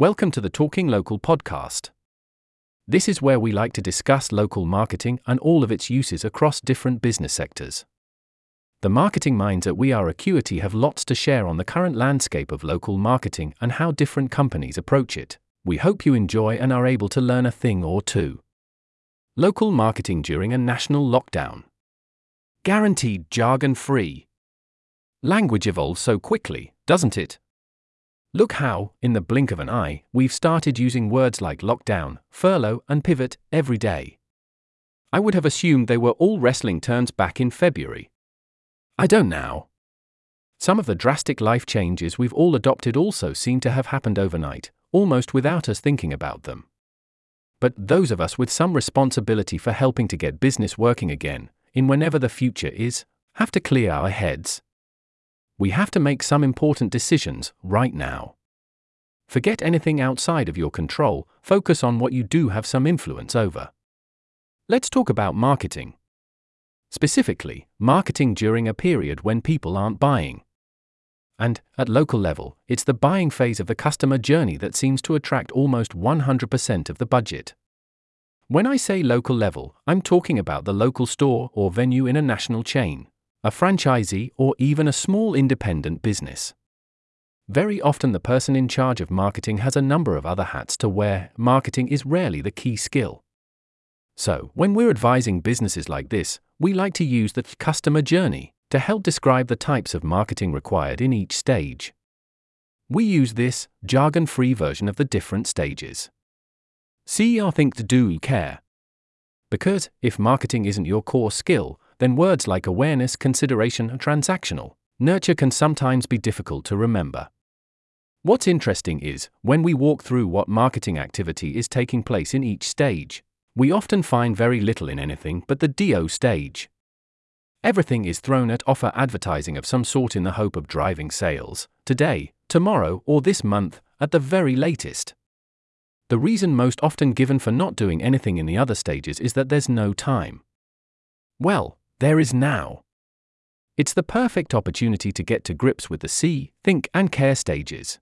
Welcome to the Talking Local podcast. This is where we like to discuss local marketing and all of its uses across different business sectors. The marketing minds at We Are Acuity have lots to share on the current landscape of local marketing and how different companies approach it. We hope you enjoy and are able to learn a thing or two. Local marketing during a national lockdown. Guaranteed jargon free. Language evolves so quickly, doesn't it? Look how, in the blink of an eye, we've started using words like lockdown, furlough, and pivot every day. I would have assumed they were all wrestling terms back in February. I don't now. Some of the drastic life changes we've all adopted also seem to have happened overnight, almost without us thinking about them. But those of us with some responsibility for helping to get business working again, in whenever the future is, have to clear our heads we have to make some important decisions right now. Forget anything outside of your control, focus on what you do have some influence over. Let's talk about marketing. Specifically, marketing during a period when people aren't buying. And, at local level, it's the buying phase of the customer journey that seems to attract almost 100% of the budget. When I say local level, I'm talking about the local store or venue in a national chain a franchisee, or even a small independent business. Very often, the person in charge of marketing has a number of other hats to wear, marketing is rarely the key skill. So, when we're advising businesses like this, we like to use the customer journey to help describe the types of marketing required in each stage. We use this jargon free version of the different stages. See or think to do care. Because if marketing isn't your core skill, then words like awareness, consideration, and transactional nurture can sometimes be difficult to remember. What's interesting is, when we walk through what marketing activity is taking place in each stage, we often find very little in anything but the DO stage. Everything is thrown at offer advertising of some sort in the hope of driving sales, today, tomorrow, or this month, at the very latest. The reason most often given for not doing anything in the other stages is that there's no time. Well, there is now. It's the perfect opportunity to get to grips with the see, think, and care stages.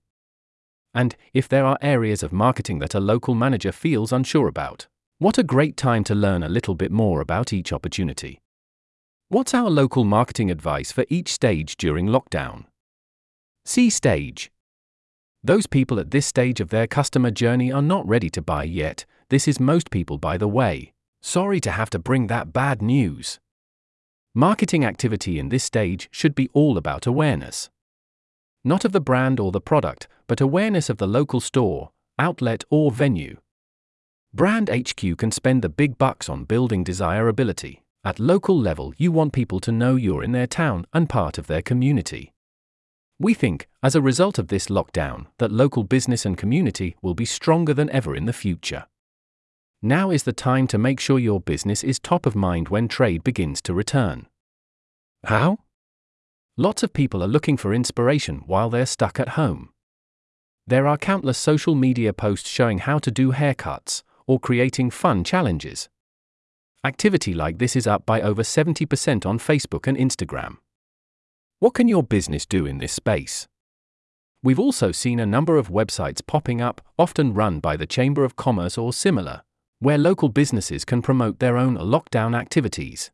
And if there are areas of marketing that a local manager feels unsure about, what a great time to learn a little bit more about each opportunity. What's our local marketing advice for each stage during lockdown? See stage. Those people at this stage of their customer journey are not ready to buy yet. This is most people, by the way. Sorry to have to bring that bad news. Marketing activity in this stage should be all about awareness. Not of the brand or the product, but awareness of the local store, outlet, or venue. Brand HQ can spend the big bucks on building desirability. At local level, you want people to know you're in their town and part of their community. We think, as a result of this lockdown, that local business and community will be stronger than ever in the future. Now is the time to make sure your business is top of mind when trade begins to return. How? Lots of people are looking for inspiration while they're stuck at home. There are countless social media posts showing how to do haircuts or creating fun challenges. Activity like this is up by over 70% on Facebook and Instagram. What can your business do in this space? We've also seen a number of websites popping up, often run by the Chamber of Commerce or similar, where local businesses can promote their own lockdown activities.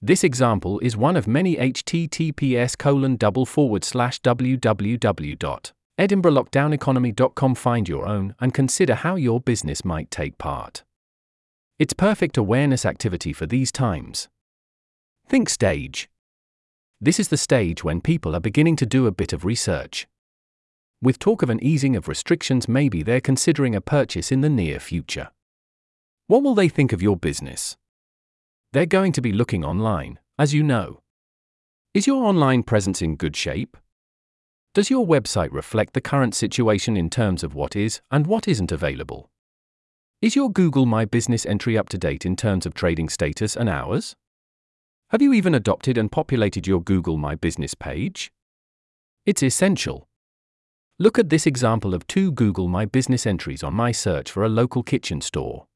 This example is one of many https colon double forward slash www.edinburghlockdowneconomy.com find your own and consider how your business might take part. It's perfect awareness activity for these times. Think stage. This is the stage when people are beginning to do a bit of research. With talk of an easing of restrictions, maybe they're considering a purchase in the near future. What will they think of your business? They're going to be looking online, as you know. Is your online presence in good shape? Does your website reflect the current situation in terms of what is and what isn't available? Is your Google My Business entry up to date in terms of trading status and hours? Have you even adopted and populated your Google My Business page? It's essential. Look at this example of two Google My Business entries on my search for a local kitchen store.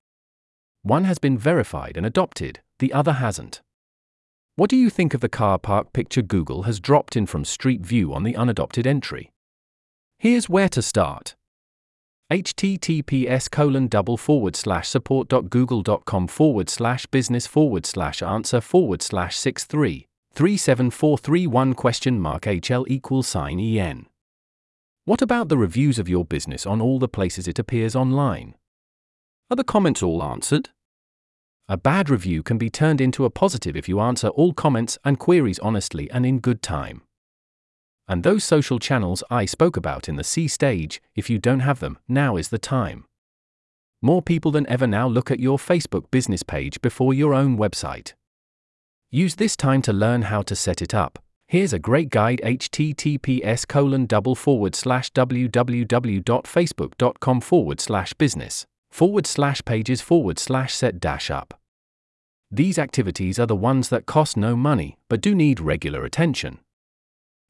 One has been verified and adopted, the other hasn't. What do you think of the car park picture Google has dropped in from Street View on the unadopted entry? Here's where to start. https colon double forward slash support.google.com forward slash business forward slash answer forward slash 63 37431 question mark HL equals sign EN. What about the reviews of your business on all the places it appears online? Are the comments all answered? A bad review can be turned into a positive if you answer all comments and queries honestly and in good time. And those social channels I spoke about in the see stage, if you don't have them, now is the time. More people than ever now look at your Facebook business page before your own website. Use this time to learn how to set it up. Here's a great guide https colon double forward slash www.facebook.com forward slash business forward slash pages forward slash set dash up. These activities are the ones that cost no money but do need regular attention.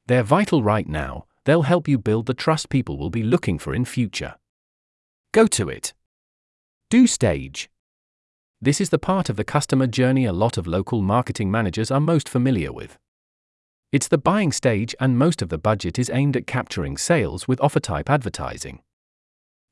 They're vital right now, they'll help you build the trust people will be looking for in future. Go to it. Do stage. This is the part of the customer journey a lot of local marketing managers are most familiar with. It's the buying stage, and most of the budget is aimed at capturing sales with offer type advertising.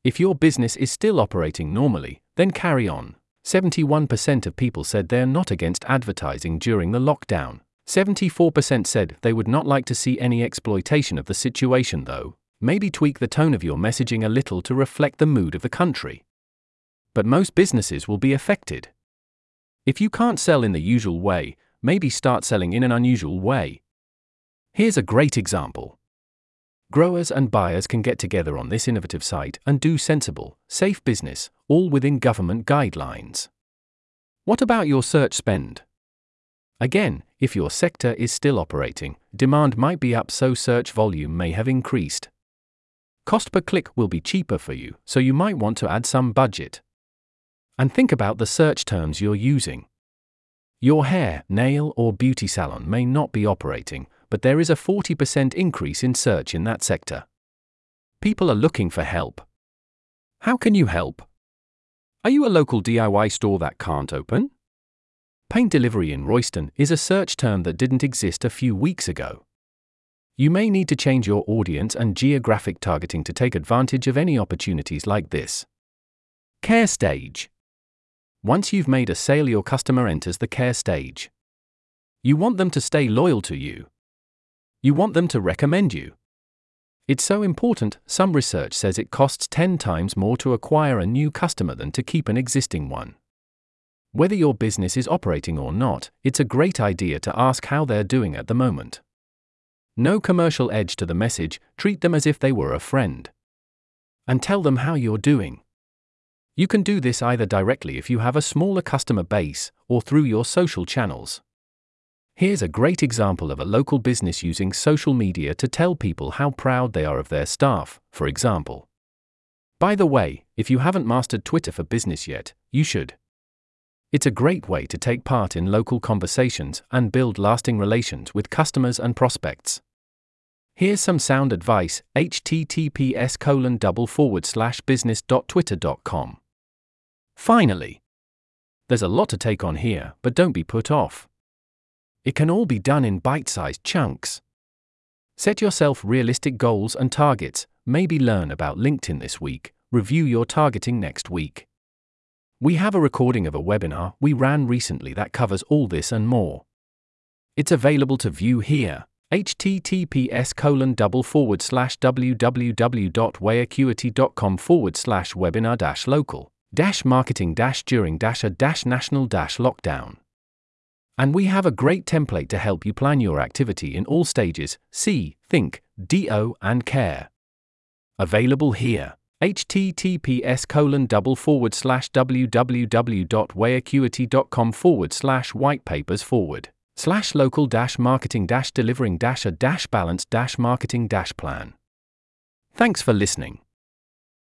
If your business is still operating normally, then carry on. 71% of people said they're not against advertising during the lockdown. 74% said they would not like to see any exploitation of the situation, though. Maybe tweak the tone of your messaging a little to reflect the mood of the country but most businesses will be affected. If you can't sell in the usual way, maybe start selling in an unusual way. Here's a great example. Growers and buyers can get together on this innovative site and do sensible, safe business, all within government guidelines. What about your search spend? Again, if your sector is still operating, demand might be up so search volume may have increased. Cost per click will be cheaper for you, so you might want to add some budget. And think about the search terms you're using. Your hair, nail, or beauty salon may not be operating, but there is a 40% increase in search in that sector. People are looking for help. How can you help? Are you a local DIY store that can't open? Paint delivery in Royston is a search term that didn't exist a few weeks ago. You may need to change your audience and geographic targeting to take advantage of any opportunities like this. Care stage. Once you've made a sale, your customer enters the care stage. You want them to stay loyal to you. You want them to recommend you. It's so important, some research says it costs 10 times more to acquire a new customer than to keep an existing one. Whether your business is operating or not, it's a great idea to ask how they're doing at the moment. No commercial edge to the message, treat them as if they were a friend. And tell them how you're doing. You can do this either directly if you have a smaller customer base or through your social channels. Here's a great example of a local business using social media to tell people how proud they are of their staff, for example. By the way, if you haven't mastered Twitter for business yet, you should. It's a great way to take part in local conversations and build lasting relations with customers and prospects. Here's some sound advice https colon double forward slash business.twitter.com. Finally, there's a lot to take on here, but don't be put off. It can all be done in bite sized chunks. Set yourself realistic goals and targets, maybe learn about LinkedIn this week, review your targeting next week. We have a recording of a webinar we ran recently that covers all this and more. It's available to view here https colon double forward slash www.weareacuity.com forward slash webinar dash local dash marketing dash during dash a dash national dash lockdown. And we have a great template to help you plan your activity in all stages see, think, do, and care. Available here. https colon double forward slash www.weareacuity.com forward slash white papers forward slash local dash marketing dash delivering dash a dash balance dash marketing dash plan. Thanks for listening.